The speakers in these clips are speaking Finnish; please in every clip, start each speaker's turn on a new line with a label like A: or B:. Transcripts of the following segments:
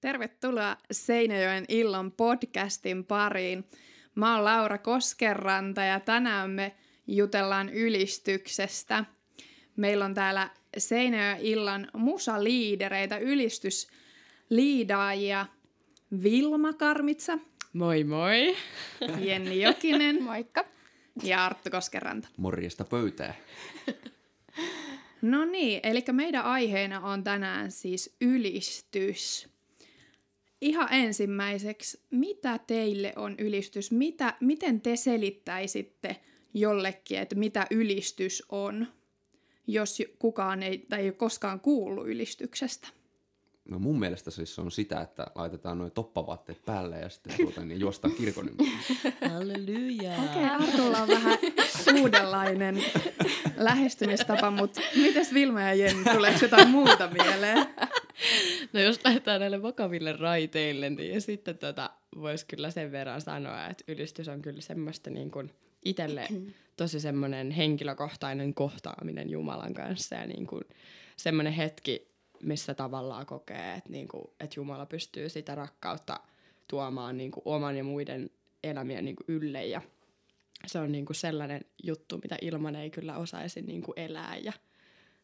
A: Tervetuloa Seinäjoen illan podcastin pariin. Mä oon Laura Koskerranta ja tänään me jutellaan ylistyksestä. Meillä on täällä Seinäjoen illan musaliidereitä, ylistysliidaajia Vilma Karmitsa.
B: Moi moi.
A: Jenni Jokinen.
C: Moikka.
A: Ja Arttu Koskeranta.
D: Morjesta pöytää.
A: No niin, eli meidän aiheena on tänään siis ylistys. Ihan ensimmäiseksi, mitä teille on ylistys? Mitä, miten te selittäisitte jollekin, että mitä ylistys on, jos kukaan ei tai ei ole koskaan kuullut ylistyksestä?
D: No mun mielestä siis on sitä, että laitetaan noin toppavaatteet päälle ja sitten tuota, niin juostaan kirkon ympärille.
B: Halleluja.
A: Okei, okay, Artulla on vähän uudenlainen lähestymistapa, mutta mites Vilma ja Jenni, tuleeko jotain muuta mieleen?
B: No jos lähdetään näille vakaville raiteille, niin sitten tota, voisi kyllä sen verran sanoa, että ylistys on kyllä semmoista niin kuin itselle tosi semmoinen henkilökohtainen kohtaaminen Jumalan kanssa ja niin kuin semmoinen hetki, missä tavallaan kokee, että, niin kuin, että Jumala pystyy sitä rakkautta tuomaan niin kuin oman ja muiden elämien niin kuin ylle ja se on niin kuin sellainen juttu, mitä ilman ei kyllä osaisi niin kuin elää ja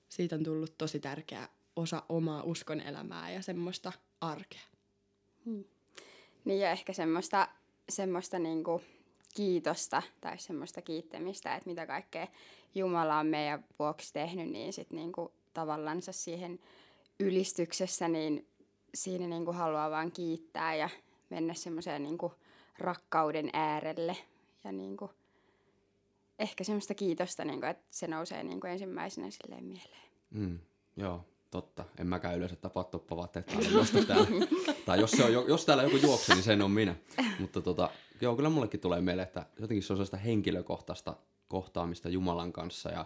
B: siitä on tullut tosi tärkeä osa omaa uskon elämää ja semmoista arkea.
C: Hmm. Niin ja ehkä semmoista, semmoista niinku kiitosta tai semmoista kiittämistä, että mitä kaikkea Jumala on meidän vuoksi tehnyt, niin sitten niinku tavallansa siihen ylistyksessä, niin siinä niinku haluaa vaan kiittää ja mennä semmoiseen niinku rakkauden äärelle ja niinku, ehkä semmoista kiitosta, niinku, että se nousee niinku ensimmäisenä silleen mieleen.
D: Mm, joo, totta. En mäkään yleensä tapaa toppavaatteet päälle täällä. tai jos, se on, jos täällä joku juoksee, niin sen on minä. Mutta tota, joo, kyllä mullekin tulee mieleen, että jotenkin se on sellaista henkilökohtaista kohtaamista Jumalan kanssa ja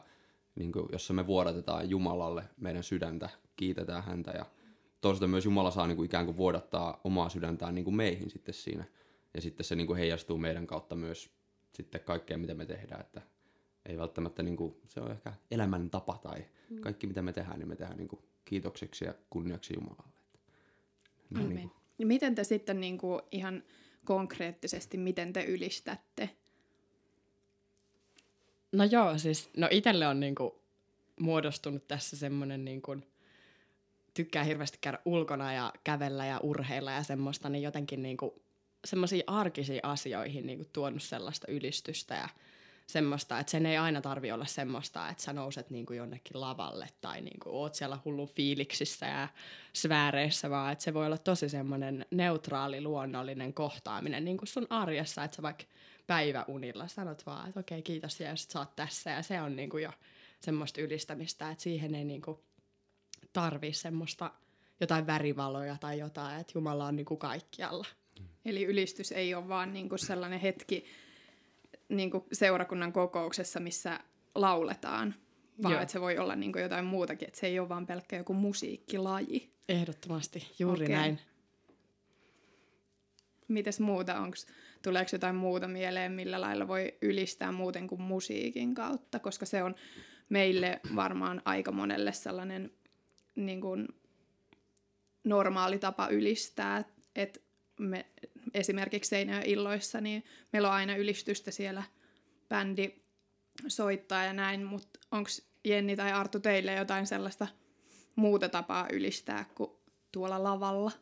D: niin kuin, jossa me vuodatetaan Jumalalle meidän sydäntä, kiitetään häntä ja toisaalta myös Jumala saa niin kuin ikään kuin vuodattaa omaa sydäntään niin kuin meihin sitten siinä. Ja sitten se niin kuin heijastuu meidän kautta myös sitten kaikkeen, mitä me tehdään, että ei välttämättä, niin kuin, se on ehkä elämäntapa tai mm. kaikki mitä me tehdään, niin me tehdään niin kuin kiitokseksi ja kunniaksi Jumalalle.
A: Näin niin kuin. Miten te sitten niin kuin ihan konkreettisesti, miten te ylistätte?
B: No joo, siis no itselle on niin kuin muodostunut tässä semmoinen niin kuin, tykkää hirveästi käydä ulkona ja kävellä ja urheilla ja semmoista, niin jotenkin niin kuin semmoisiin arkisiin asioihin niin kuin tuonut sellaista ylistystä ja semmoista, että sen ei aina tarvi olla semmoista, että sä nouset niin kuin jonnekin lavalle tai niin kuin oot siellä hullun fiiliksissä ja sfääreissä, vaan että se voi olla tosi semmoinen neutraali, luonnollinen kohtaaminen niin kuin sun arjessa, että sä vaikka päiväunilla sanot vaan, että okei, kiitos ja sä oot tässä ja se on niin kuin jo semmoista ylistämistä, että siihen ei niin kuin tarvii semmoista jotain värivaloja tai jotain, että Jumala on niin kuin kaikkialla.
A: Eli ylistys ei ole vaan niin kuin sellainen hetki, niin kuin seurakunnan kokouksessa, missä lauletaan, vaan Joo. että se voi olla niin kuin jotain muutakin, että se ei ole vaan pelkkä joku musiikkilaji.
B: Ehdottomasti, juuri okay. näin.
A: Mites muuta, onks, tuleeko jotain muuta mieleen, millä lailla voi ylistää muuten kuin musiikin kautta, koska se on meille varmaan aika monelle sellainen niin kuin normaali tapa ylistää, että me esimerkiksi illoissa, niin meillä on aina ylistystä siellä bändi soittaa ja näin, mutta onko Jenni tai Artu teille jotain sellaista muuta tapaa ylistää kuin tuolla lavalla?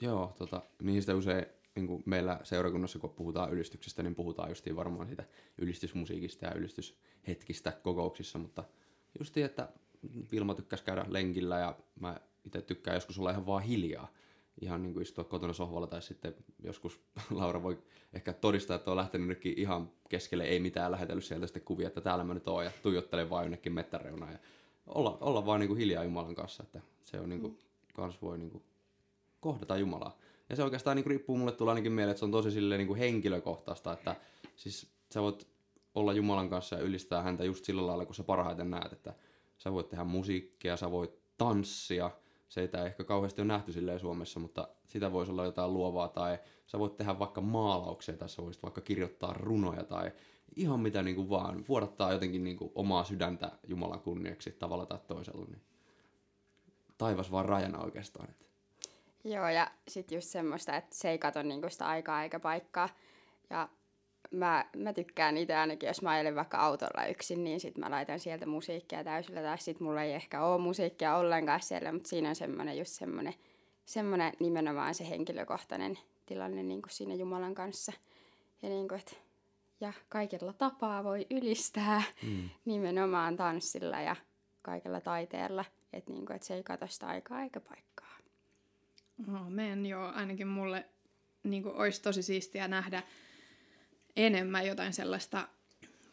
D: Joo, tota, niistä usein niin kuin meillä seurakunnassa, kun puhutaan ylistyksestä, niin puhutaan justiin varmaan siitä ylistysmusiikista ja ylistyshetkistä kokouksissa, mutta justiin, että Vilma tykkäsi käydä lenkillä ja mä itse tykkään joskus olla ihan vaan hiljaa ihan niin kuin istua kotona sohvalla tai sitten joskus Laura voi ehkä todistaa, että on lähtenyt nytkin ihan keskelle, ei mitään lähetellyt sieltä sitten kuvia, että täällä mä nyt oon ja tuijottelen vaan jonnekin mettäreunaan ja olla, olla vaan niin kuin hiljaa Jumalan kanssa, että se on niin kuin, kans voi niin kuin kohdata Jumalaa. Ja se oikeastaan niin kuin riippuu mulle tulee ainakin mieleen, että se on tosi silleen niin kuin henkilökohtaista, että siis sä voit olla Jumalan kanssa ja ylistää häntä just sillä lailla, kun sä parhaiten näet, että sä voit tehdä musiikkia, sä voit tanssia, se ei ehkä kauheasti ole nähty silleen Suomessa, mutta sitä voisi olla jotain luovaa tai sä voit tehdä vaikka maalauksia tai sä voisit vaikka kirjoittaa runoja tai ihan mitä niin kuin vaan, vuodattaa jotenkin niin kuin omaa sydäntä Jumalan kunniaksi tavalla tai toisella, niin taivas vaan rajana oikeastaan. Että.
C: Joo, ja sitten just semmoista, että se ei kato niinku sitä aikaa eikä paikkaa. Ja mä, mä tykkään itse ainakin, jos mä ajelen vaikka autolla yksin, niin sit mä laitan sieltä musiikkia täysillä, tai sit mulla ei ehkä ole musiikkia ollenkaan siellä, mutta siinä on semmoinen just semmoinen, semmoinen nimenomaan se henkilökohtainen tilanne niin kuin siinä Jumalan kanssa. Ja, niin kuin, et, ja kaikella tapaa voi ylistää mm. nimenomaan tanssilla ja kaikella taiteella, että niin kuin, et se ei katso sitä aikaa eikä paikkaa.
A: Amen, joo. Ainakin mulle niin kuin, olisi tosi siistiä nähdä enemmän jotain sellaista,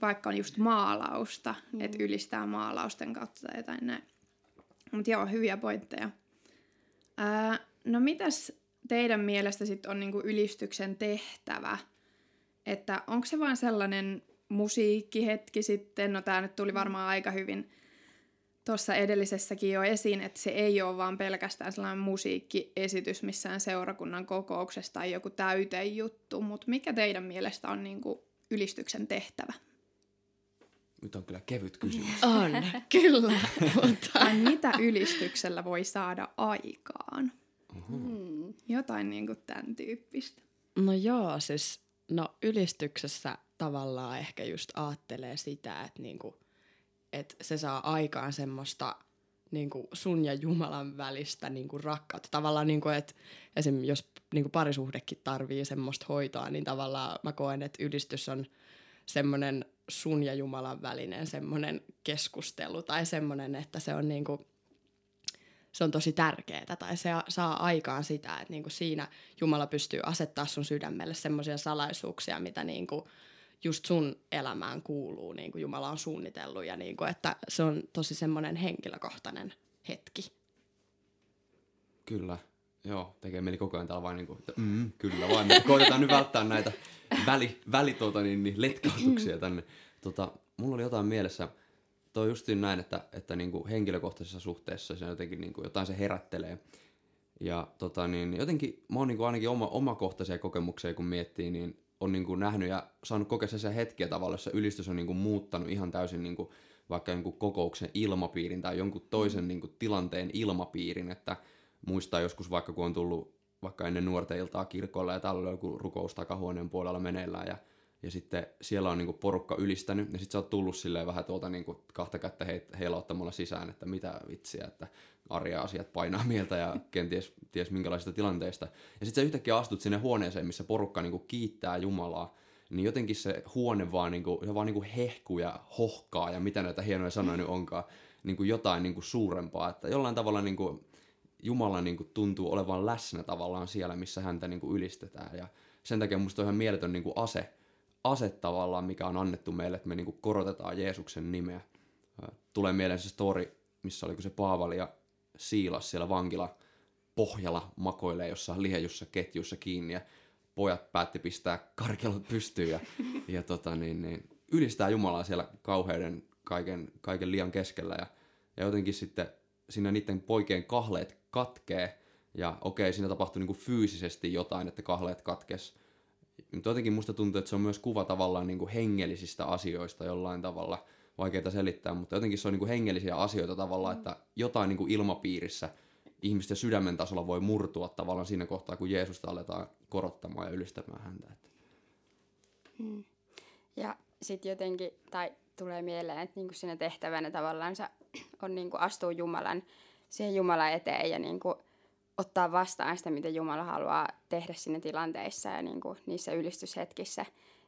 A: vaikka on just maalausta, mm. että ylistää maalausten kautta tai jotain näin. Mutta joo, hyviä pointteja. Ää, no mitäs teidän mielestä sitten on niinku ylistyksen tehtävä? Että onko se vaan sellainen musiikkihetki sitten? No tämä nyt tuli varmaan aika hyvin tuossa edellisessäkin jo esiin, että se ei ole vaan pelkästään sellainen musiikkiesitys missään seurakunnan kokouksesta tai joku täyteen juttu, mutta mikä teidän mielestä on niin kuin ylistyksen tehtävä?
D: Nyt on kyllä kevyt kysymys.
B: On, kyllä.
A: tai mitä ylistyksellä voi saada aikaan? Hmm. Jotain niin kuin tämän tyyppistä.
B: No joo, siis no ylistyksessä tavallaan ehkä just aattelee sitä, että niinku – että se saa aikaan semmoista niin kuin sun ja Jumalan välistä niin kuin rakkautta. Tavallaan, niin kuin, että esim. jos niin kuin parisuhdekin tarvii semmoista hoitoa, niin tavallaan mä koen, että ylistys on semmoinen sun ja Jumalan välinen semmoinen keskustelu tai semmoinen, että se on niin kuin, se on tosi tärkeää tai se saa aikaan sitä, että niin kuin siinä Jumala pystyy asettaa sun sydämelle semmoisia salaisuuksia, mitä niin kuin just sun elämään kuuluu, niin kuin Jumala on suunnitellut ja niin kuin, että se on tosi semmoinen henkilökohtainen hetki.
D: Kyllä. Joo, tekee mieli koko ajan täällä vain niin kuin, että mm, kyllä vaan. Me koitetaan nyt välttää näitä väli, väli tuota, niin, niin, letkautuksia tänne. Tota, mulla oli jotain mielessä, toi justiin näin, että, että niin kuin henkilökohtaisessa suhteessa se jotenkin niin kuin, jotain se herättelee. Ja tota, niin, jotenkin mä oon niin kuin ainakin oma, omakohtaisia kokemuksia, kun miettii, niin on niin kuin nähnyt ja saanut kokea se hetkiä tavalla, jossa ylistys on niin kuin muuttanut ihan täysin niin kuin vaikka kuin kokouksen ilmapiirin tai jonkun toisen niin kuin tilanteen ilmapiirin, että muistaa joskus vaikka kun on tullut vaikka ennen nuorten iltaa kirkolla ja täällä on joku rukous takahuoneen puolella meneillään ja, ja sitten siellä on niinku porukka ylistänyt ja sitten sä oot tullut silleen vähän tuolta niinku kahta kättä heilauttamalla sisään, että mitä vitsiä, että arja asiat painaa mieltä ja kenties ties minkälaisista tilanteista. Ja sitten sä yhtäkkiä astut sinne huoneeseen, missä porukka niinku kiittää Jumalaa, niin jotenkin se huone vaan, niinku, se vaan niinku hehkuu ja hohkaa ja mitä näitä hienoja sanoja nyt onkaan, niinku jotain niinku suurempaa. Että jollain tavalla niinku Jumala niinku tuntuu olevan läsnä tavallaan siellä, missä häntä niinku ylistetään. Ja sen takia musta on ihan mieletön niinku ase, ase tavallaan, mikä on annettu meille, että me niinku korotetaan Jeesuksen nimeä. Tulee mieleen se story, missä oli se Paavali ja Siilas siellä vankila pohjalla makoilee jossain liejussa ketjussa kiinni ja pojat päätti pistää karkelot pystyyn ja, ja tota, niin, niin, ylistää Jumalaa siellä kauheuden kaiken, kaiken liian keskellä ja, ja jotenkin sitten siinä niiden poikien kahleet katkee ja okei, siinä tapahtui niinku fyysisesti jotain, että kahleet katkes. Jotenkin musta tuntuu, että se on myös kuva tavallaan niinku hengellisistä asioista jollain tavalla – vaikeita selittää, mutta jotenkin se on niin kuin hengellisiä asioita tavallaan, että jotain niin kuin ilmapiirissä ihmisten sydämen tasolla voi murtua tavallaan siinä kohtaa, kun Jeesusta aletaan korottamaan ja ylistämään häntä.
C: Hmm. Ja sitten jotenkin, tai tulee mieleen, että niinku siinä tehtävänä tavallaan on niinku astua Jumalan, siihen Jumalan eteen ja niinku ottaa vastaan sitä, mitä Jumala haluaa tehdä siinä tilanteissa ja niinku niissä ylistyshetkissä.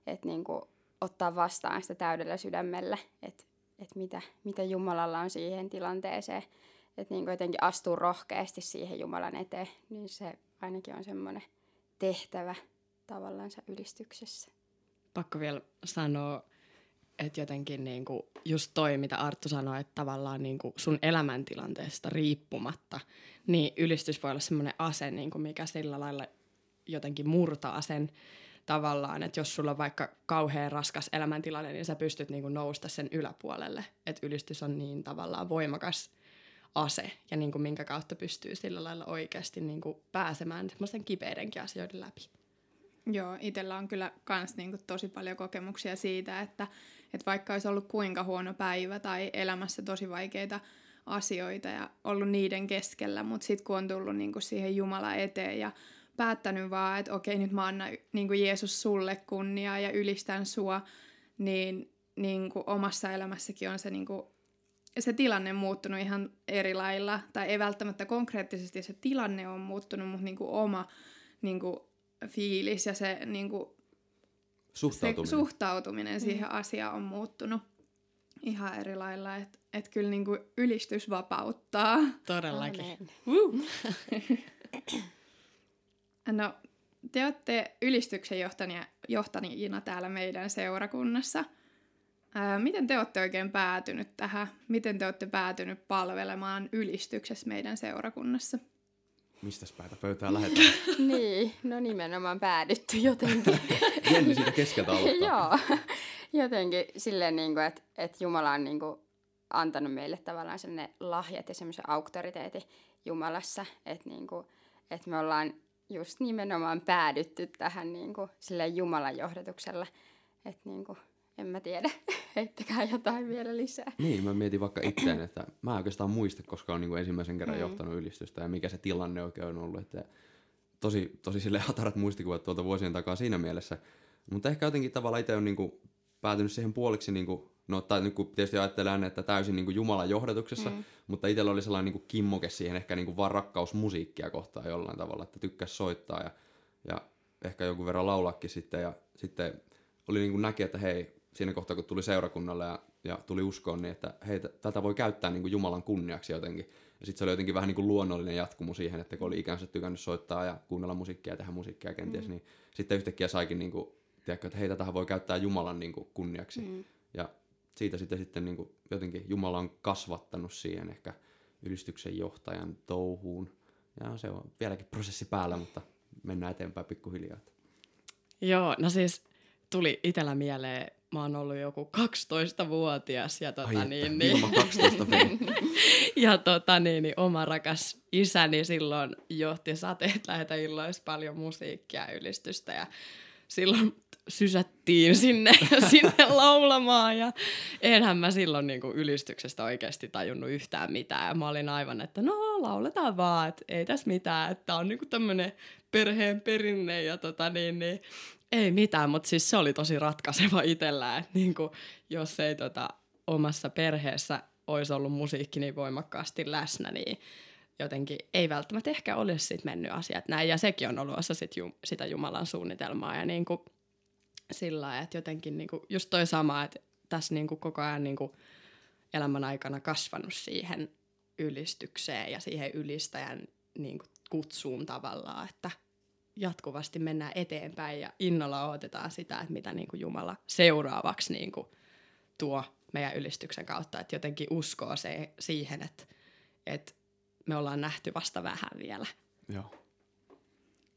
C: Että niinku ottaa vastaan sitä täydellä sydämellä, että et mitä, mitä Jumalalla on siihen tilanteeseen. Että niin jotenkin astuu rohkeasti siihen Jumalan eteen, niin se ainakin on semmoinen tehtävä tavallaan ylistyksessä.
B: Pakko vielä sanoa, että jotenkin niin kuin just toi, mitä Arttu sanoi, että tavallaan niin kuin sun elämäntilanteesta riippumatta, niin ylistys voi olla semmoinen ase, niin kuin mikä sillä lailla jotenkin murtaa sen tavallaan, että jos sulla on vaikka kauhean raskas elämäntilanne, niin sä pystyt niinku nousta sen yläpuolelle. Että ylistys on niin tavallaan voimakas ase ja niinku minkä kautta pystyy sillä lailla oikeasti niinku pääsemään semmoisten kipeidenkin asioiden läpi.
A: Joo, itsellä on kyllä kans niinku tosi paljon kokemuksia siitä, että, että vaikka olisi ollut kuinka huono päivä tai elämässä tosi vaikeita asioita ja ollut niiden keskellä, mutta sitten kun on tullut niin kuin siihen Jumala eteen ja päättänyt vaan, että okei, nyt mä annan niin kuin Jeesus sulle kunniaa ja ylistän sua, niin, niin kuin omassa elämässäkin on se, niin kuin, se tilanne muuttunut ihan eri lailla. Tai ei välttämättä konkreettisesti se tilanne on muuttunut, mutta niin kuin oma niin kuin fiilis ja se, niin kuin,
D: Suhtautuminen.
A: se suhtautuminen siihen asiaan on muuttunut ihan eri lailla. Että et kyllä niin kuin ylistys vapauttaa.
B: Todellakin.
A: No, te olette ylistyksen johtajina, johtajina täällä meidän seurakunnassa. Ää, miten te olette oikein päätynyt tähän? Miten te olette päätynyt palvelemaan ylistyksessä meidän seurakunnassa?
D: Mistäs päätä pöytää lähdetään?
C: niin, no nimenomaan päädytty jotenkin.
D: Jenni siitä keskeltä aloittaa.
C: Joo, jotenkin silleen, niin kuin, että, että Jumala on niin kuin, antanut meille tavallaan sellainen lahjat ja semmoisen auktoriteetin Jumalassa, että, niin kuin, että me ollaan just nimenomaan päädytty tähän niin kuin, silleen Jumalan johdatuksella, että niin kuin, en mä tiedä, heittäkää jotain vielä lisää.
D: Niin, mä mietin vaikka itseään, että mä en oikeastaan muista, koska on niin ensimmäisen kerran mm. johtanut ylistystä ja mikä se tilanne oikein on ollut. Että tosi, tosi sille hatarat muistikuvat tuolta vuosien takaa siinä mielessä. Mutta ehkä jotenkin tavallaan itse on niin kuin päätynyt siihen puoliksi, niin kuin, no tai nyt kun tietysti ajattelen, että täysin niin kuin Jumalan johdatuksessa, mm. mutta itsellä oli sellainen niin kuin kimmoke siihen ehkä niin kuin vaan rakkaus musiikkia kohtaan jollain tavalla, että tykkäs soittaa ja, ja ehkä jonkun verran laulakin sitten ja sitten oli niin kuin näki, että hei, siinä kohtaa kun tuli seurakunnalle ja, ja tuli uskoon, niin että hei, tätä voi käyttää niin kuin Jumalan kunniaksi jotenkin. Ja sitten se oli jotenkin vähän niin kuin luonnollinen jatkumo siihen, että kun oli ikänsä tykännyt soittaa ja kuunnella musiikkia ja tehdä musiikkia kenties, mm. niin sitten yhtäkkiä saikin niin kuin, tiedätkö, että hei, tätähän voi käyttää Jumalan niin kuin kunniaksi. Mm. Ja siitä sitten, sitten niin kuin, jotenkin Jumala on kasvattanut siihen ehkä ylistyksen johtajan touhuun. Ja se on vieläkin prosessi päällä, mutta mennään eteenpäin pikkuhiljaa.
B: Joo, no siis tuli itsellä mieleen, mä oon ollut joku 12-vuotias ja tota
D: Ai
B: niin,
D: että,
B: niin,
D: 12
B: ja tota niin, niin, oma rakas isäni silloin johti sateet lähetä illoissa paljon musiikkia ja ylistystä ja silloin sysättiin sinne, sinne laulamaan ja enhän mä silloin niin kuin ylistyksestä oikeasti tajunnut yhtään mitään. Ja mä olin aivan, että no lauletaan vaan, että ei tässä mitään, että on niin kuin tämmöinen perheen perinne ja tota niin, niin ei mitään, mutta siis se oli tosi ratkaiseva itsellä, että kuin, jos ei tota, omassa perheessä olisi ollut musiikki niin voimakkaasti läsnä, niin jotenkin ei välttämättä ehkä olisi sit mennyt asiat näin. Ja sekin on ollut osa sit ju, sitä Jumalan suunnitelmaa. Ja niin kuin, sillä että jotenkin niin kuin, just toi sama, että tässä niin kuin koko ajan niin kuin elämän aikana kasvanut siihen ylistykseen ja siihen ylistäjän niin kuin kutsuun tavallaan, että jatkuvasti mennään eteenpäin ja innolla odotetaan sitä, että mitä niin kuin Jumala seuraavaksi niin kuin tuo meidän ylistyksen kautta, että jotenkin uskoo se, siihen, että, että me ollaan nähty vasta vähän vielä.
D: Joo.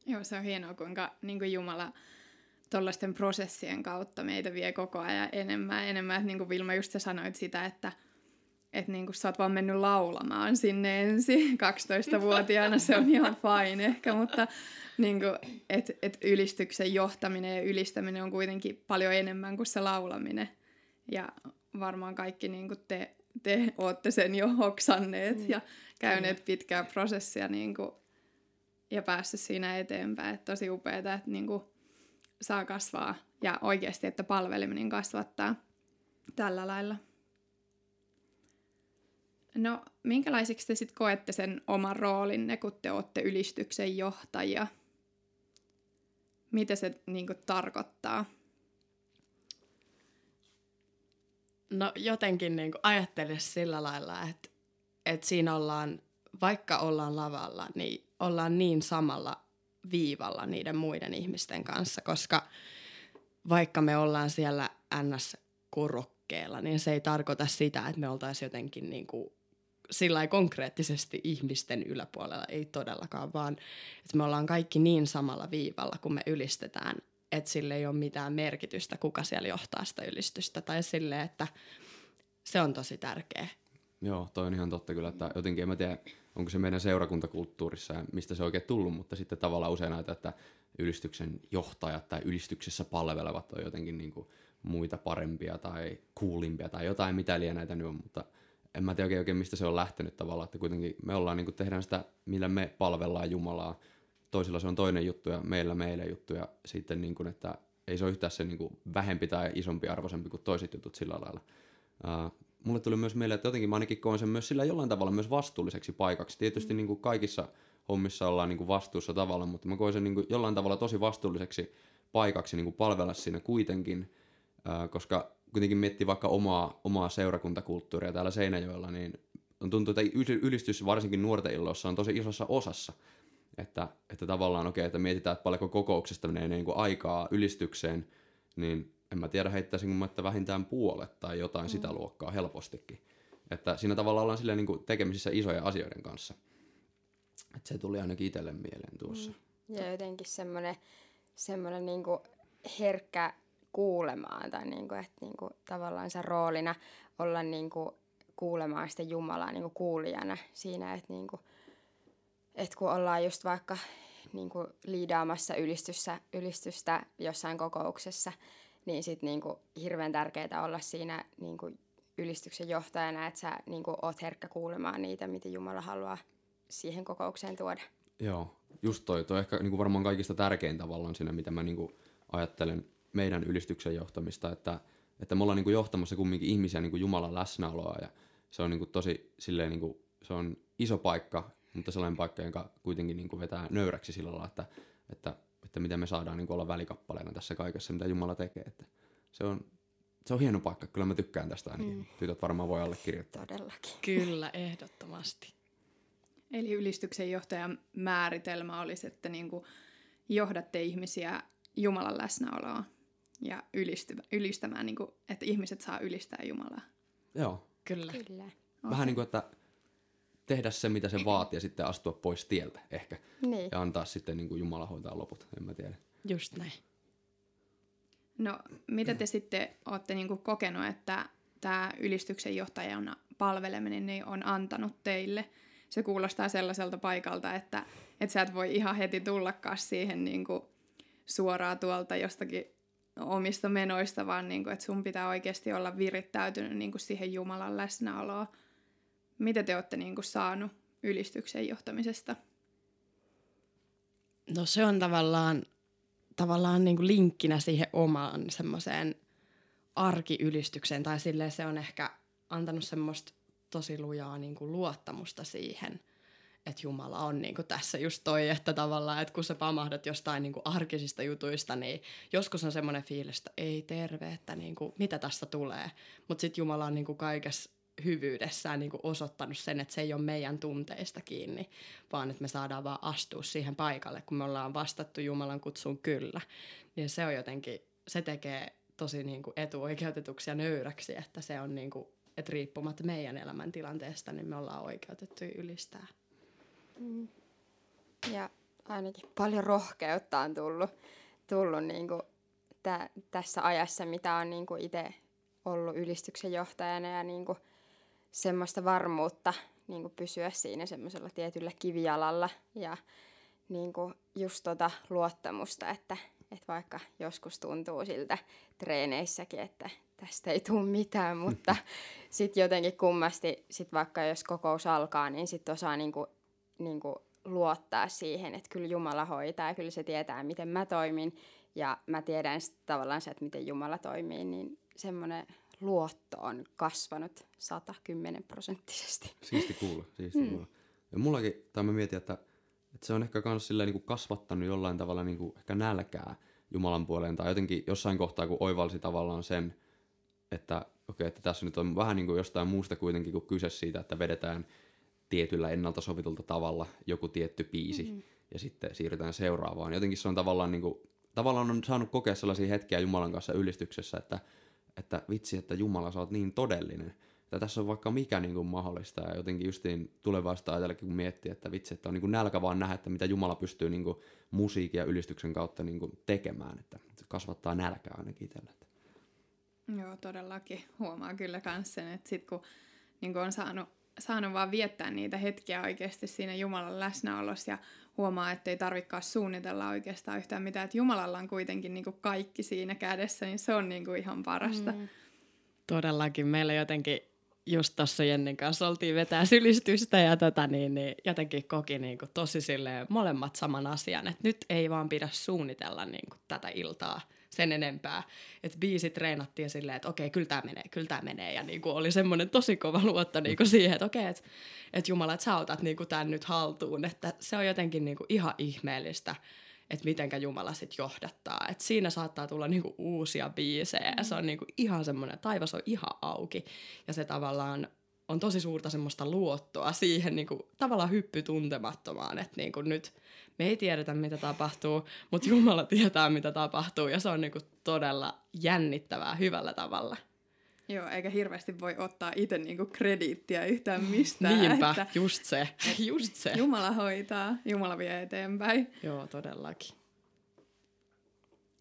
A: Joo, se on hienoa, kuinka niin kuin Jumala tuollaisten prosessien kautta meitä vie koko ajan enemmän enemmän. Että niin kuin Vilma just sä sanoit sitä, että että niin kuin sä oot vaan mennyt laulamaan sinne ensin 12-vuotiaana, se on ihan fine ehkä, mutta niin kuin, et, et ylistyksen johtaminen ja ylistäminen on kuitenkin paljon enemmän kuin se laulaminen. Ja varmaan kaikki niin kuin te, te olette sen jo hoksanneet mm. ja käyneet pitkää prosessia niin kuin, ja päässyt siinä eteenpäin. Et tosi upeaa, että niin kuin, saa kasvaa ja oikeasti, että palveleminen kasvattaa tällä lailla. No, minkälaisiksi te sitten koette sen oman roolinne, kun te olette ylistyksen johtajia? Mitä se niinku tarkoittaa?
B: No jotenkin niin ajattelin sillä lailla, että, että siinä ollaan, vaikka ollaan lavalla, niin ollaan niin samalla viivalla niiden muiden ihmisten kanssa, koska vaikka me ollaan siellä NS-korokkeella, niin se ei tarkoita sitä, että me oltaisiin jotenkin niin kuin sillä konkreettisesti ihmisten yläpuolella, ei todellakaan, vaan että me ollaan kaikki niin samalla viivalla, kun me ylistetään, että sille ei ole mitään merkitystä, kuka siellä johtaa sitä ylistystä, tai sille, että se on tosi tärkeä.
D: Joo, toi on ihan totta kyllä, että jotenkin en mä tiedä, onko se meidän seurakuntakulttuurissa ja mistä se oikein tullut, mutta sitten tavallaan usein näitä, että ylistyksen johtajat tai ylistyksessä palvelevat on jotenkin niin kuin muita parempia tai kuulimpia tai jotain, mitä liian näitä nyt on, mutta en mä tiedä oikein, oikein mistä se on lähtenyt tavallaan, että kuitenkin me ollaan, niin kuin tehdään sitä, millä me palvellaan Jumalaa. Toisilla se on toinen juttu ja meillä meille juttu ja sitten niin kuin, että ei se ole yhtään se niin kuin vähempi tai isompi arvoisempi kuin toiset jutut sillä lailla. Uh, mulle tuli myös mieleen, että jotenkin mä ainakin koen sen myös sillä jollain tavalla myös vastuulliseksi paikaksi. Tietysti mm. niin kuin kaikissa hommissa ollaan niin kuin vastuussa tavalla, mutta mä koen sen niin kuin jollain tavalla tosi vastuulliseksi paikaksi niin kuin palvella siinä kuitenkin, uh, koska kuitenkin miettii vaikka omaa, omaa seurakuntakulttuuria täällä Seinäjoella, niin on tuntuu, että ylistys varsinkin nuorten illoissa on tosi isossa osassa. Että, että tavallaan okei, okay, että mietitään, että paljonko kokouksesta menee niin kuin aikaa ylistykseen, niin en mä tiedä heittäisin että vähintään puolet tai jotain mm. sitä luokkaa helpostikin. Että siinä tavalla ollaan silleen niin kuin tekemisissä isojen asioiden kanssa. Että se tuli ainakin itselle mieleen tuossa.
C: Mm. Ja jotenkin semmoinen, semmoinen niin kuin herkkä kuulemaan tai niin kuin, että niin kuin, tavallaan se roolina olla niin kuin, kuulemaan sitä Jumalaa niin kuin kuulijana siinä, että, niin kuin, että kun ollaan just vaikka niin kuin liidaamassa ylistystä, ylistystä jossain kokouksessa, niin sitten niin kuin, hirveän tärkeää olla siinä niin kuin, ylistyksen johtajana, että sä niin kuin, oot herkkä kuulemaan niitä, mitä Jumala haluaa siihen kokoukseen tuoda.
D: Joo, just toi. Toi ehkä niin kuin varmaan kaikista tärkein tavallaan siinä, mitä mä niin kuin, ajattelen meidän ylistyksen johtamista, että, että me ollaan niin kuin johtamassa kumminkin ihmisiä niin kuin Jumalan läsnäoloa ja se on niin kuin tosi silleen, niin kuin, se on iso paikka, mutta sellainen paikka, joka kuitenkin niin kuin vetää nöyräksi sillä lailla, että, että, että miten me saadaan niin kuin olla välikappaleena tässä kaikessa, mitä Jumala tekee. Että se, on, se on hieno paikka, kyllä mä tykkään tästä ainakin. Mm. Tytöt varmaan voi allekirjoittaa.
C: Todellakin.
B: Kyllä, ehdottomasti.
A: Eli ylistyksen johtajan määritelmä olisi, että niin kuin johdatte ihmisiä Jumalan läsnäoloa ja ylisty, ylistämään, niin kuin, että ihmiset saa ylistää Jumalaa.
D: Joo.
B: Kyllä.
C: Kyllä.
D: Okay. Vähän niin kuin, että tehdä se, mitä se vaatii ja sitten astua pois tieltä ehkä.
C: Niin.
D: Ja antaa sitten niin kuin Jumala hoitaa loput, en mä tiedä.
B: Just näin.
A: No, mitä te sitten olette niin kuin kokenut, että tämä ylistyksen johtajana palveleminen niin on antanut teille? Se kuulostaa sellaiselta paikalta, että, että sä et voi ihan heti tullakaan siihen niin kuin suoraan tuolta jostakin omista menoista, vaan niin kuin, että sun pitää oikeasti olla virittäytynyt niin kuin siihen Jumalan läsnäoloon. Mitä te olette niin kuin saanut ylistyksen johtamisesta?
B: No se on tavallaan, tavallaan niin kuin linkkinä siihen omaan semmoiseen arkiylistykseen, tai silleen se on ehkä antanut semmoista tosi lujaa niin kuin luottamusta siihen – että Jumala on niin kuin tässä just toi, että tavallaan, että kun sä pamahdat jostain niin kuin arkisista jutuista, niin joskus on semmoinen fiilis, että ei terve, että niin kuin, mitä tästä tulee. Mutta sitten Jumala on niin kuin kaikessa hyvyydessään niin kuin osoittanut sen, että se ei ole meidän tunteista kiinni, vaan että me saadaan vaan astua siihen paikalle, kun me ollaan vastattu Jumalan kutsuun kyllä. Niin se on jotenkin, se tekee tosi niin kuin etuoikeutetuksi ja nöyräksi, että se on niin kuin, että riippumatta meidän elämäntilanteesta, niin me ollaan oikeutettu ylistää.
C: Mm. Ja ainakin paljon rohkeutta on tullut, tullut niin kuin tä, tässä ajassa, mitä on niin kuin itse ollut ylistyksen johtajana ja niin kuin semmoista varmuutta niin kuin pysyä siinä semmoisella tietyllä kivijalalla ja niin kuin just tota luottamusta, että, että vaikka joskus tuntuu siltä treeneissäkin, että tästä ei tule mitään, mutta sitten jotenkin kummasti, sit vaikka jos kokous alkaa, niin sitten osaa niinku niin kuin luottaa siihen, että kyllä Jumala hoitaa ja kyllä se tietää, miten mä toimin ja mä tiedän tavallaan se, että miten Jumala toimii, niin semmoinen luotto on kasvanut 110 prosenttisesti.
D: Siisti kuulla, siisti mm. kuulla. Ja mullakin, tai mä mietin, että, että se on ehkä myös niin kuin kasvattanut jollain tavalla niin kuin ehkä nälkää Jumalan puoleen, tai jotenkin jossain kohtaa, kun oivalsi tavallaan sen, että okei, okay, että tässä nyt on vähän niin kuin jostain muusta kuitenkin kuin kyse siitä, että vedetään tietyllä ennalta sovitulta tavalla joku tietty biisi mm-hmm. ja sitten siirrytään seuraavaan. Jotenkin se on tavallaan, niin kuin, tavallaan on saanut kokea sellaisia hetkiä Jumalan kanssa ylistyksessä, että, että vitsi, että Jumala, sä oot niin todellinen. Että tässä on vaikka mikä niin kuin mahdollista ja jotenkin justiin tulevaista ajatellakin, kun miettii, että vitsi, että on niin kuin nälkä vaan nähdä, että mitä Jumala pystyy niin kuin musiikin ja ylistyksen kautta niin kuin tekemään, että se kasvattaa nälkää ainakin itsellä.
A: Joo, todellakin. Huomaa kyllä myös sen, että sit kun niin kuin on saanut saanut vaan viettää niitä hetkiä oikeasti siinä Jumalan läsnäolossa ja huomaa, että ei tarvikaan suunnitella oikeastaan yhtään mitään. Että Jumalalla on kuitenkin niin kuin kaikki siinä kädessä, niin se on niin kuin ihan parasta. Mm.
B: Todellakin. Meillä jotenkin just tuossa Jennin kanssa oltiin vetää sylistystä ja tätä, niin, niin jotenkin koki niin kuin tosi silleen molemmat saman asian, että nyt ei vaan pidä suunnitella niin kuin tätä iltaa sen enempää. Että biisi treenattiin silleen, että okei, kyllä tämä menee, kyllä tämä menee. Ja niin kuin oli semmoinen tosi kova luotto niin kuin siihen, että okei, että, että Jumala, että sä otat niin kuin tämän nyt haltuun. Että se on jotenkin niin kuin ihan ihmeellistä, että mitenkä Jumala sitten johdattaa. Että siinä saattaa tulla niinku uusia biisejä ja se on niinku ihan semmoinen, taivas on ihan auki ja se tavallaan on tosi suurta semmoista luottoa siihen niinku, tavallaan hyppy tuntemattomaan, että niinku nyt me ei tiedetä mitä tapahtuu, mutta Jumala tietää mitä tapahtuu ja se on niinku todella jännittävää hyvällä tavalla.
A: Joo, eikä hirveästi voi ottaa itse niinku krediittiä yhtään mistään.
B: Niinpä,
A: että
B: just se, just se.
A: Jumala hoitaa, Jumala vie eteenpäin.
B: Joo, todellakin.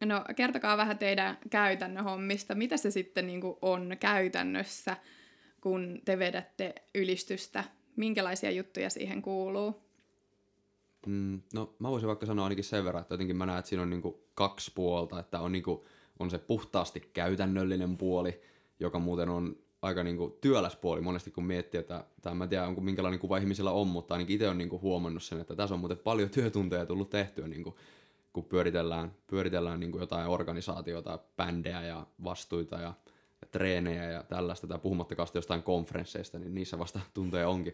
A: No kertokaa vähän teidän käytännön hommista. Mitä se sitten niinku on käytännössä, kun te vedätte ylistystä? Minkälaisia juttuja siihen kuuluu?
D: Mm, no mä voisin vaikka sanoa ainakin sen verran, että jotenkin mä näen, että siinä on niinku kaksi puolta, että on, niinku, on se puhtaasti käytännöllinen puoli, joka muuten on aika niinku työläs puoli monesti, kun miettii, että tai mä en tiedä, onko minkälainen kuva ihmisillä on, mutta ainakin itse on niinku huomannut sen, että tässä on muuten paljon työtunteja tullut tehtyä, niinku, kun pyöritellään, pyöritellään niinku jotain organisaatiota, bändejä ja vastuita ja, treenejä ja tällaista, tai puhumattakaan jostain konferensseista, niin niissä vasta tunteja onkin.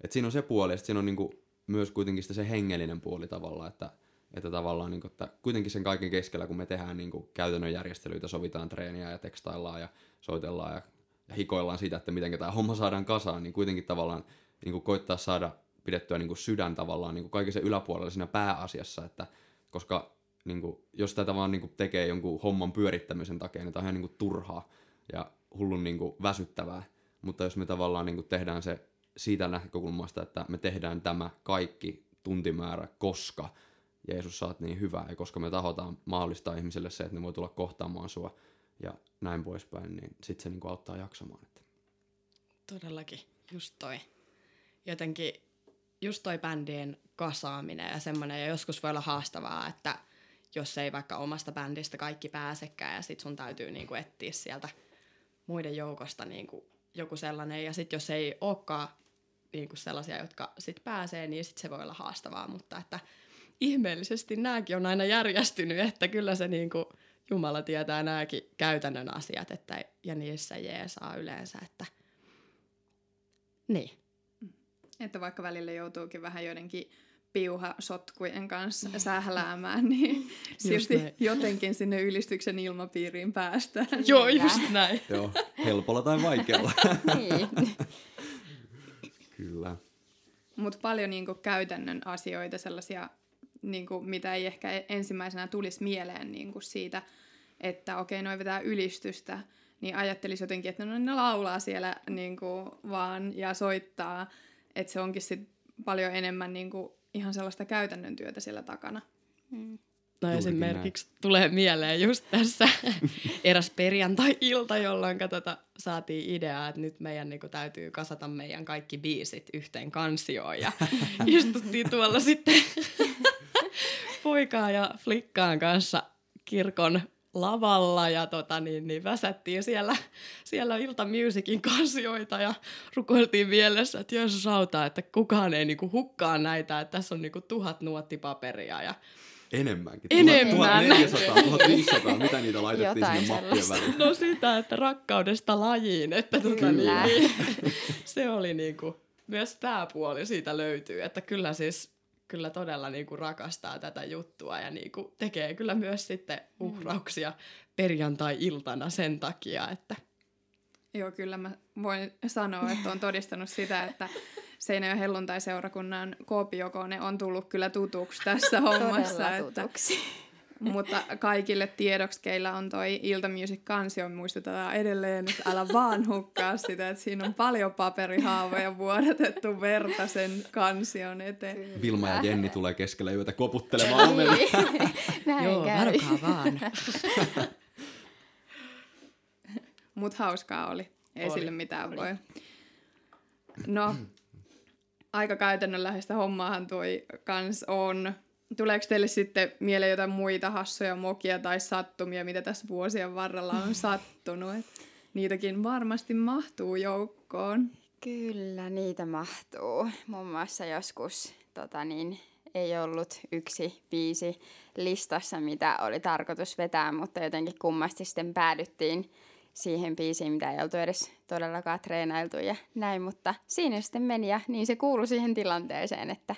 D: Et siinä on se puoli, ja siinä on niinku myös kuitenkin se hengellinen puoli tavallaan, että, että tavallaan niin kuin, että kuitenkin sen kaiken keskellä, kun me tehdään niin kuin käytännön järjestelyitä, sovitaan treeniä ja tekstaillaan ja soitellaan ja, ja hikoillaan siitä, että miten tämä homma saadaan kasaan, niin kuitenkin tavallaan niin kuin koittaa saada pidettyä niin kuin sydän tavallaan niin kuin sen yläpuolella siinä pääasiassa, että koska niin kuin, jos tätä vaan niin kuin tekee jonkun homman pyörittämisen takia, niin tämä on ihan niin kuin turhaa ja hullun niin kuin väsyttävää. Mutta jos me tavallaan niin kuin tehdään se siitä näkökulmasta, että me tehdään tämä kaikki tuntimäärä, koska Jeesus saat niin hyvää ja koska me tahotaan mahdollistaa ihmiselle se, että ne voi tulla kohtaamaan sua ja näin poispäin, niin sitten se niinku auttaa jaksamaan. Että.
B: Todellakin, just toi. Jotenkin just toi bändien kasaaminen ja semmoinen, ja joskus voi olla haastavaa, että jos ei vaikka omasta bändistä kaikki pääsekään ja sit sun täytyy niinku etsiä sieltä muiden joukosta niinku joku sellainen, ja sitten jos ei olekaan niin kuin sellaisia, jotka sit pääsee, niin sit se voi olla haastavaa, mutta että ihmeellisesti nämäkin on aina järjestynyt, että kyllä se niin kuin Jumala tietää nämäkin käytännön asiat, että, ja niissä jeesaa yleensä, että niin.
A: Että vaikka välillä joutuukin vähän joidenkin piuhasotkujen kanssa sähläämään, niin silti jotenkin sinne ylistyksen ilmapiiriin päästään.
B: Joo, just näin.
D: Joo, helpolla tai vaikealla.
C: niin.
D: Kyllä.
A: Mutta paljon niinku käytännön asioita, sellaisia, niinku, mitä ei ehkä ensimmäisenä tulisi mieleen niinku siitä, että okei, noin vetää ylistystä, niin ajattelisi jotenkin, että no, ne laulaa siellä niinku, vaan ja soittaa, että se onkin sit paljon enemmän niinku, ihan sellaista käytännön työtä siellä takana.
B: Hmm. No Juurikin esimerkiksi näin. tulee mieleen just tässä eräs perjantai-ilta, jolloin tota, saatiin ideaa, että nyt meidän niin kuin, täytyy kasata meidän kaikki biisit yhteen kansioon. Ja istuttiin tuolla sitten poikaan ja flikkaan kanssa kirkon lavalla ja tota, niin, niin väsättiin siellä, siellä iltamusikin kansioita ja rukoiltiin mielessä, että Jeesus auttaa, että kukaan ei niinku hukkaa näitä, että tässä on niinku tuhat nuottipaperia ja
D: Enemmänkin.
B: Enemmän.
D: 1400, 1500, mitä niitä laitettiin Jotain sinne mappien väliin?
B: No sitä, että rakkaudesta lajiin, että tuota, niin, se oli niinku, myös tämä puoli siitä löytyy, että kyllä siis kyllä todella niinku rakastaa tätä juttua ja niinku tekee kyllä myös sitten mm. uhrauksia perjantai-iltana sen takia, että
A: Joo, kyllä mä voin sanoa, että on todistanut sitä, että Seinäjoen helluntai-seurakunnan koopiokone on tullut kyllä tutuksi tässä hommassa. että, mutta kaikille tiedoksi, keillä on toi Iltamusic kansio, muistutetaan edelleen, että älä vaan hukkaa sitä, että siinä on paljon paperihaavoja vuodatettu verta sen kansion eteen.
D: Vilma ja Jenni tulee keskellä yötä koputtelemaan ovelle.
B: Näin Joo, varokaa vaan.
A: Mut hauskaa oli. Ei oli. sille mitään oli. voi. No, aika käytännönläheistä hommaahan toi kans on. Tuleeko teille sitten mieleen jotain muita hassoja mokia tai sattumia, mitä tässä vuosien varrella on sattunut? niitäkin varmasti mahtuu joukkoon.
C: Kyllä, niitä mahtuu. Muun muassa joskus tota niin, ei ollut yksi biisi listassa, mitä oli tarkoitus vetää, mutta jotenkin kummasti sitten päädyttiin siihen biisiin, mitä ei oltu edes todellakaan treenailtu ja näin, mutta siinä sitten meni ja niin se kuului siihen tilanteeseen, että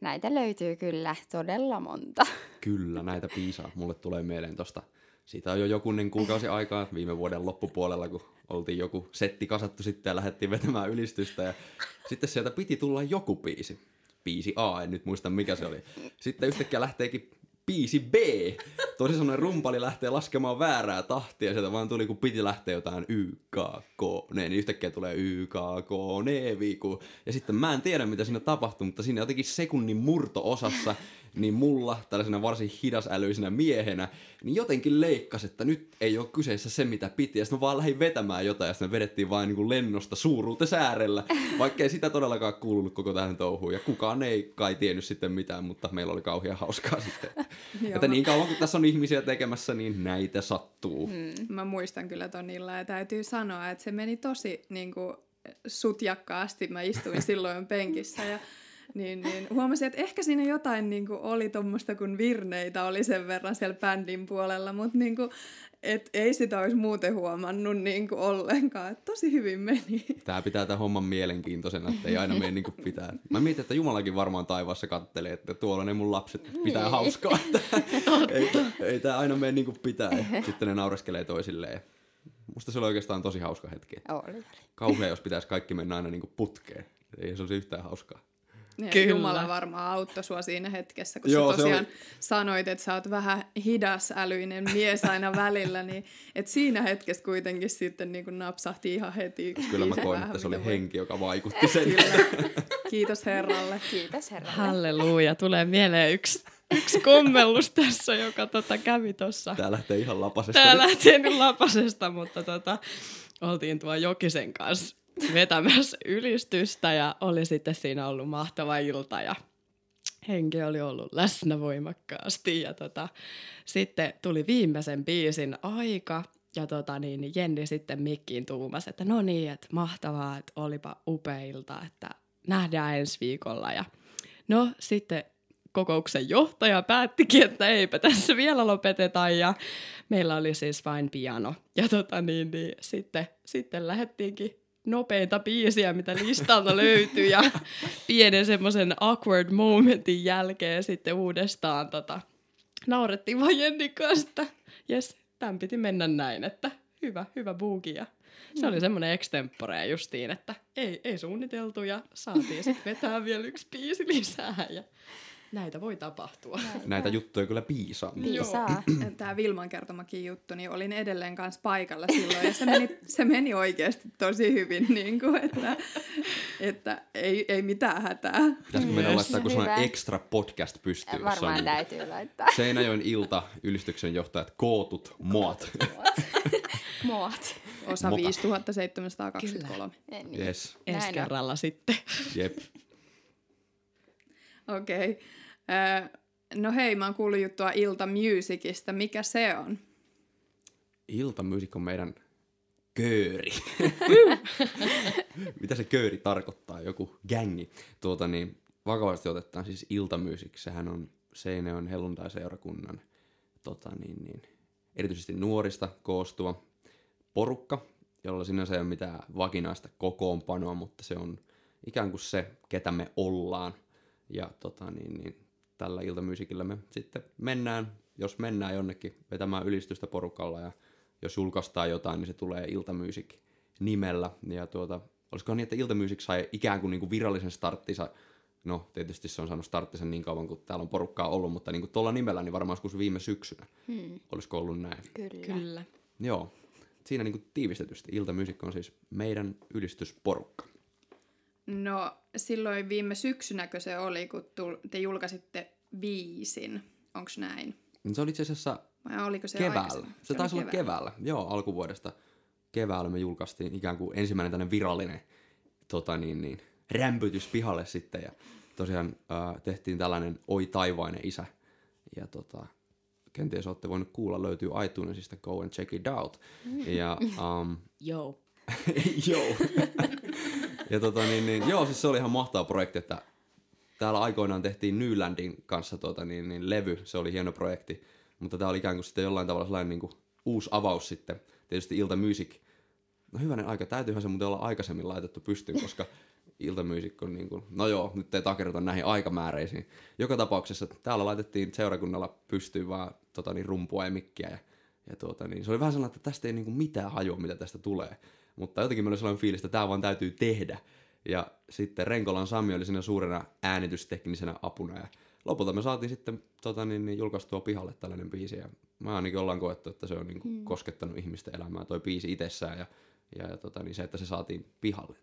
C: näitä löytyy kyllä todella monta.
D: Kyllä, näitä piisaa. Mulle tulee mieleen tosta. Siitä on jo jokunen kuukausi aikaa viime vuoden loppupuolella, kun oltiin joku setti kasattu sitten ja lähdettiin vetämään ylistystä. Ja sitten sieltä piti tulla joku biisi. Biisi A, en nyt muista mikä se oli. Sitten yhtäkkiä lähteekin biisi B. Tosi semmoinen rumpali lähtee laskemaan väärää tahtia, sieltä vaan tuli, kun piti lähteä jotain YKK, ne, niin yhtäkkiä tulee YKK, ne viiku. Ja sitten mä en tiedä, mitä siinä tapahtuu, mutta siinä jotenkin sekunnin murto-osassa niin mulla, tällaisena varsin hidasälyisenä miehenä, niin jotenkin leikkas, että nyt ei ole kyseessä se, mitä piti. Ja sitten mä vaan lähdin vetämään jotain, ja sitten vedettiin vain niin lennosta suuruuteen säärellä, vaikka ei sitä todellakaan kuulunut koko tähän touhuun. Ja kukaan ei kai tiennyt sitten mitään, mutta meillä oli kauhean hauskaa sitten. että niin kauan kun tässä on ihmisiä tekemässä, niin näitä sattuu. Hmm.
A: Mä muistan kyllä tonilla, ja täytyy sanoa, että se meni tosi niin kuin, sutjakkaasti. Mä istuin silloin penkissä, ja niin, niin huomasin, että ehkä siinä jotain niin kuin, oli tuommoista, kun virneitä oli sen verran siellä bändin puolella, mutta niin kuin, et ei sitä olisi muuten huomannut niin kuin, ollenkaan. Et tosi hyvin meni.
D: Tämä pitää tämän homman mielenkiintoisena, että ei aina mene niin kuin pitää. Mä mietin, että Jumalakin varmaan taivaassa kattelee, että tuolla ne mun lapset pitää niin. hauskaa. Että ei, ei tämä aina mene niin kuin pitää. Ja sitten ne naureskelee toisilleen. Musta se oli oikeastaan tosi hauska hetki.
C: Oli.
D: Kauhea, jos pitäisi kaikki mennä aina niin kuin putkeen. Ei se olisi yhtään hauskaa.
A: Ja Kyllä. Jumala varmaan auttoi sua siinä hetkessä, kun Joo, sä tosiaan oli... sanoit, että sä oot vähän hidasälyinen mies aina välillä, niin että siinä hetkessä kuitenkin sitten niin kuin napsahti ihan heti.
D: Kyllä mä koin, että se oli henki, joka vaikutti sen.
A: Kiitos Herralle.
C: Kiitos Herralle.
B: Halleluja. Tulee mieleen yksi, yksi kommellus tässä, joka tota kävi tuossa.
D: Tää lähtee ihan lapasesta.
B: Tää lähtee nyt lapasesta, mutta tota, oltiin tuo Jokisen kanssa vetämässä ylistystä ja oli sitten siinä ollut mahtava ilta ja henki oli ollut läsnä voimakkaasti. Ja tota, sitten tuli viimeisen biisin aika ja tota, niin, Jenni sitten mikkiin tuumasi, että no niin, että mahtavaa, että olipa upeilta, että nähdään ensi viikolla. Ja no sitten kokouksen johtaja päättikin, että eipä tässä vielä lopeteta ja meillä oli siis vain piano. Ja tota, niin, niin, sitten, sitten lähdettiinkin nopeinta biisiä, mitä listalta löytyy ja pienen semmoisen awkward momentin jälkeen sitten uudestaan tota, naurettiin vaan Jennin kanssa, että jes, tämän piti mennä näin, että hyvä, hyvä buuki ja se oli mm. semmoinen extempore justiin, että ei, ei suunniteltu ja saatiin sitten vetää vielä yksi biisi lisää ja näitä voi tapahtua.
D: Näitä, näitä juttuja kyllä piisaa.
C: Piisaa.
A: Tämä Vilman kertomakin juttu, niin olin edelleen kanssa paikalla silloin, ja se meni, se meni oikeasti tosi hyvin, niin kuin, että, että ei, ei mitään hätää.
D: Pitäisikö meidän laittaa kuin sellainen extra podcast pystyy?
C: Varmaan on, täytyy laittaa.
D: Seinäjoen ilta, ylistyksen johtajat, kootut moat.
C: moat.
A: Osa Mota. 5723.
D: Niin. Yes.
B: Ensi kerralla sitten.
D: Jep.
A: Okei. Okay. No hei, mä oon kuullut juttua Ilta Musicista. Mikä se on?
D: Ilta Music on meidän kööri. Mitä se kööri tarkoittaa? Joku gängi. Tuota niin, vakavasti otetaan siis Ilta Music. Sehän on Seinäjoen helluntai-seurakunnan tota niin, niin, erityisesti nuorista koostuva porukka, jolla sinänsä ei ole mitään vakinaista kokoonpanoa, mutta se on ikään kuin se, ketä me ollaan. Ja tota niin, niin tällä iltamyysikillä me sitten mennään, jos mennään jonnekin vetämään ylistystä porukalla ja jos julkaistaan jotain, niin se tulee iltamyysik nimellä. Ja tuota, olisiko niin, että iltamyysik sai ikään kuin, niin kuin virallisen starttinsa No, tietysti se on saanut starttisen niin kauan, kuin täällä on porukkaa ollut, mutta niin kuin tuolla nimellä, niin varmaan joskus viime syksynä. Hmm. Olisiko ollut näin?
C: Kyllä.
B: Kyllä.
D: Joo. Siinä niin kuin tiivistetysti Iltamyysik on siis meidän ylistysporukka.
A: No silloin viime syksynäkö se oli, kun te julkaisitte biisin. Onko näin?
D: Se oli itse asiassa
A: Vai oliko se
D: keväällä. Se, se taisi olla keväällä. Joo, alkuvuodesta keväällä me julkaistiin ikään kuin ensimmäinen tämmöinen virallinen tota niin, niin, rämpytys pihalle sitten. Ja tosiaan äh, tehtiin tällainen Oi taivainen isä. Ja tota, kenties olette voinut kuulla, löytyy iTunesista, go and check it out. Ja, um,
B: Joo.
D: joo. ja tota, niin, niin, joo, siis se oli ihan mahtava projekti, että täällä aikoinaan tehtiin Nylandin kanssa tota, niin, niin, levy, se oli hieno projekti, mutta tämä oli ikään kuin sitten jollain tavalla sellainen niin kuin, uusi avaus sitten. Tietysti Ilta Music, no hyvänen aika, täytyyhän se muuten olla aikaisemmin laitettu pystyyn, koska Ilta Music on niin kuin, no joo, nyt ei takerrota näihin aikamääreisiin. Joka tapauksessa täällä laitettiin seurakunnalla pystyyn vaan tota, niin, rumpua ja mikkiä ja, ja tuota, niin, se oli vähän sellainen, että tästä ei niin kuin, mitään hajua, mitä tästä tulee. Mutta jotenkin meillä oli sellainen fiilis, että tämä vaan täytyy tehdä. Ja sitten Renkolan Sami oli siinä suurena äänitysteknisenä apuna. Ja lopulta me saatiin sitten tota, niin, niin, julkaistua pihalle tällainen biisi. Ja mä ainakin ollaan koettu, että se on niin kuin, mm. koskettanut ihmisten elämää, toi biisi itsessään. Ja, ja, ja tota, niin se, että se saatiin pihalle.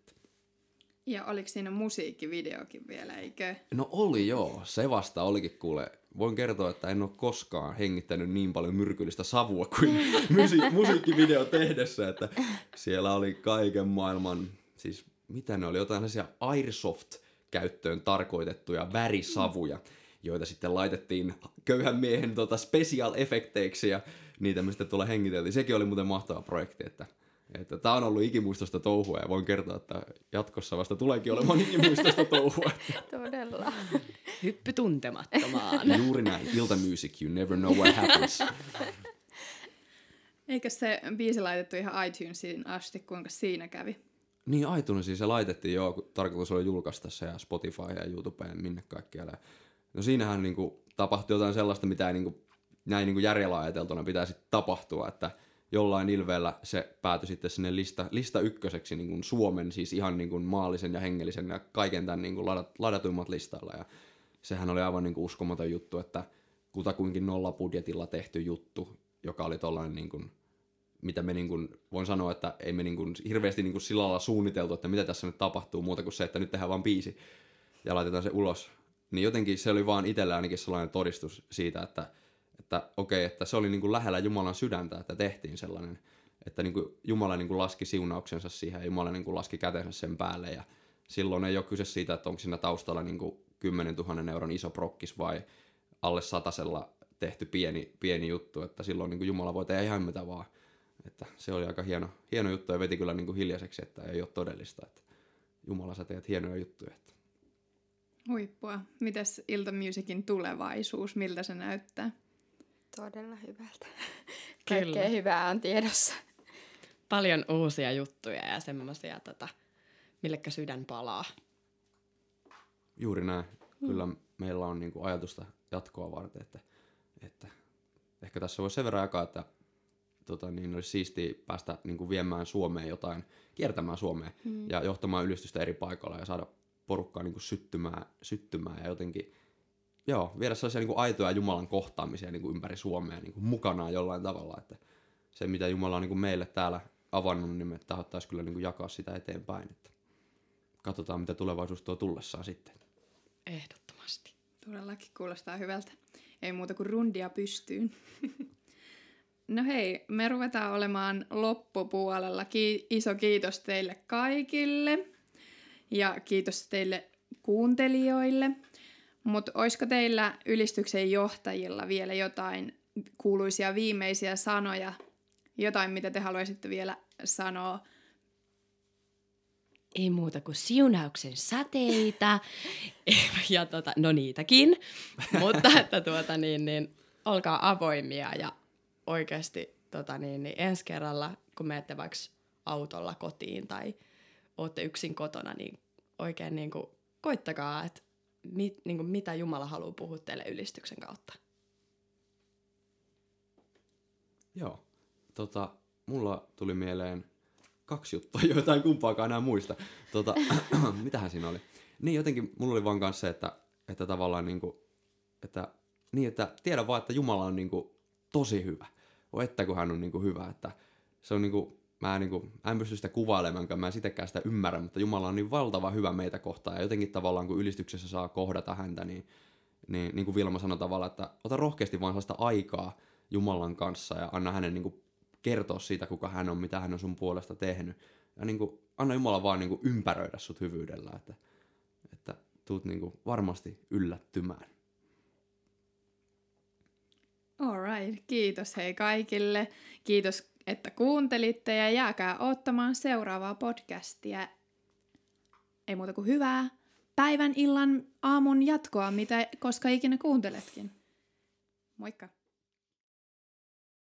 A: Ja oliko siinä musiikkivideokin vielä, eikö?
D: No oli joo, se vasta olikin kuule. Voin kertoa, että en ole koskaan hengittänyt niin paljon myrkyllistä savua kuin musi- musiikkivideo tehdessä, että siellä oli kaiken maailman, siis mitä ne oli, jotain sellaisia Airsoft-käyttöön tarkoitettuja värisavuja, joita sitten laitettiin köyhän miehen tota special-efekteiksi ja niitä me sitten tuolla hengiteltiin. Sekin oli muuten mahtava projekti, että että tämä on ollut ikimuistosta touhua ja voin kertoa, että jatkossa vasta tuleekin olemaan ikimuistosta touhua.
C: Todella.
B: Hyppy tuntemattomaan.
D: Juuri näin. Ilta Music, you never know what happens.
A: Eikö se biisi laitettu ihan iTunesiin asti, kuinka siinä kävi?
D: Niin, iTunesiin se laitettiin joo, kun tarkoitus oli julkaista se ja Spotify ja YouTube ja minne kaikkialle. No siinähän niin kuin, tapahtui jotain sellaista, mitä ei niin kuin, näin niin kuin järjellä ajateltuna pitäisi tapahtua, että jollain ilveellä se päätyi sitten sinne lista, lista ykköseksi niin kuin Suomen, siis ihan niin kuin maallisen ja hengellisen ja kaiken tämän niin kuin ladat, ladatuimmat listalla. Ja sehän oli aivan niin kuin uskomaton juttu, että kutakuinkin nolla budjetilla tehty juttu, joka oli tollainen niin kuin, mitä me niin kuin, voin sanoa, että ei me niin kuin, hirveästi niin kuin sillä lailla suunniteltu, että mitä tässä nyt tapahtuu muuta kuin se, että nyt tehdään vaan biisi ja laitetaan se ulos. Niin jotenkin se oli vaan itsellä ainakin sellainen todistus siitä, että että okei, että se oli niin kuin lähellä Jumalan sydäntä, että tehtiin sellainen, että niin kuin Jumala niin kuin laski siunauksensa siihen ja Jumala niin kuin laski kätensä sen päälle ja silloin ei ole kyse siitä, että onko siinä taustalla niin kuin 10 000 euron iso prokkis vai alle satasella tehty pieni, pieni juttu, että silloin niin kuin Jumala voi tehdä ihan mitä vaan. Että se oli aika hieno, hieno juttu ja veti kyllä niin kuin hiljaiseksi, että ei ole todellista. Että Jumala, sä teet hienoja juttuja.
A: Huippua. Mitäs Ilta Musicin tulevaisuus, miltä se näyttää?
C: Todella hyvältä. Kaikkea hyvää on tiedossa.
B: Paljon uusia juttuja ja semmoisia, tota, millekä sydän palaa.
D: Juuri näin. Hmm. Kyllä meillä on niinku ajatusta jatkoa varten, että, että ehkä tässä voi sen verran jakaa, että tota, niin olisi siistiä päästä niin kuin viemään Suomeen jotain, kiertämään Suomeen hmm. ja johtamaan ylistystä eri paikoilla ja saada porukkaa niin kuin syttymään, syttymään ja jotenkin joo, viedä sellaisia niin kuin aitoja Jumalan kohtaamisia niin kuin ympäri Suomea niin kuin mukanaan jollain tavalla. Että se, mitä Jumala on niin kuin meille täällä avannut, niin me tahottaisiin kyllä niin kuin jakaa sitä eteenpäin. Että katsotaan, mitä tulevaisuus tuo tullessaan sitten.
B: Ehdottomasti.
A: Todellakin kuulostaa hyvältä. Ei muuta kuin rundia pystyyn. no hei, me ruvetaan olemaan loppupuolella. Ki- iso kiitos teille kaikille. Ja kiitos teille kuuntelijoille. Mutta olisiko teillä ylistyksen johtajilla vielä jotain kuuluisia viimeisiä sanoja, jotain mitä te haluaisitte vielä sanoa?
B: Ei muuta kuin siunauksen sateita, ja tota, no niitäkin, mutta että tuota, niin, niin, olkaa avoimia ja oikeasti tota, niin, niin, ensi kerralla, kun menette vaikka autolla kotiin tai olette yksin kotona, niin oikein niin kuin, koittakaa, että mit, niin kuin mitä Jumala haluaa puhua teille ylistyksen kautta?
D: Joo. Tota, mulla tuli mieleen kaksi juttua, joita en kumpaakaan enää muista. Tota, mitähän siinä oli? Niin jotenkin mulla oli vaan kanssa se, että, että tavallaan niinku, että, niin että tiedä vaan, että Jumala on niinku tosi hyvä. O että kun hän on niinku hyvä, että se on niinku, mä en, niin kuin, en pysty sitä kuvailemaan, mä en sitäkään sitä ymmärrä, mutta Jumala on niin valtava hyvä meitä kohtaan. Ja jotenkin tavallaan, kun ylistyksessä saa kohdata häntä, niin, niin, niin kuin Vilma sanoi tavallaan, että ota rohkeasti vaan sellaista aikaa Jumalan kanssa ja anna hänen niin kuin, kertoa siitä, kuka hän on, mitä hän on sun puolesta tehnyt. Ja niin kuin, anna Jumala vaan niin kuin, ympäröidä sut hyvyydellä, että, että tuut niin kuin, varmasti yllättymään.
A: All right. Kiitos hei kaikille. Kiitos, että kuuntelitte ja jääkää ottamaan seuraavaa podcastia. Ei muuta kuin hyvää päivän, illan, aamun jatkoa, mitä koska ikinä kuunteletkin. Moikka!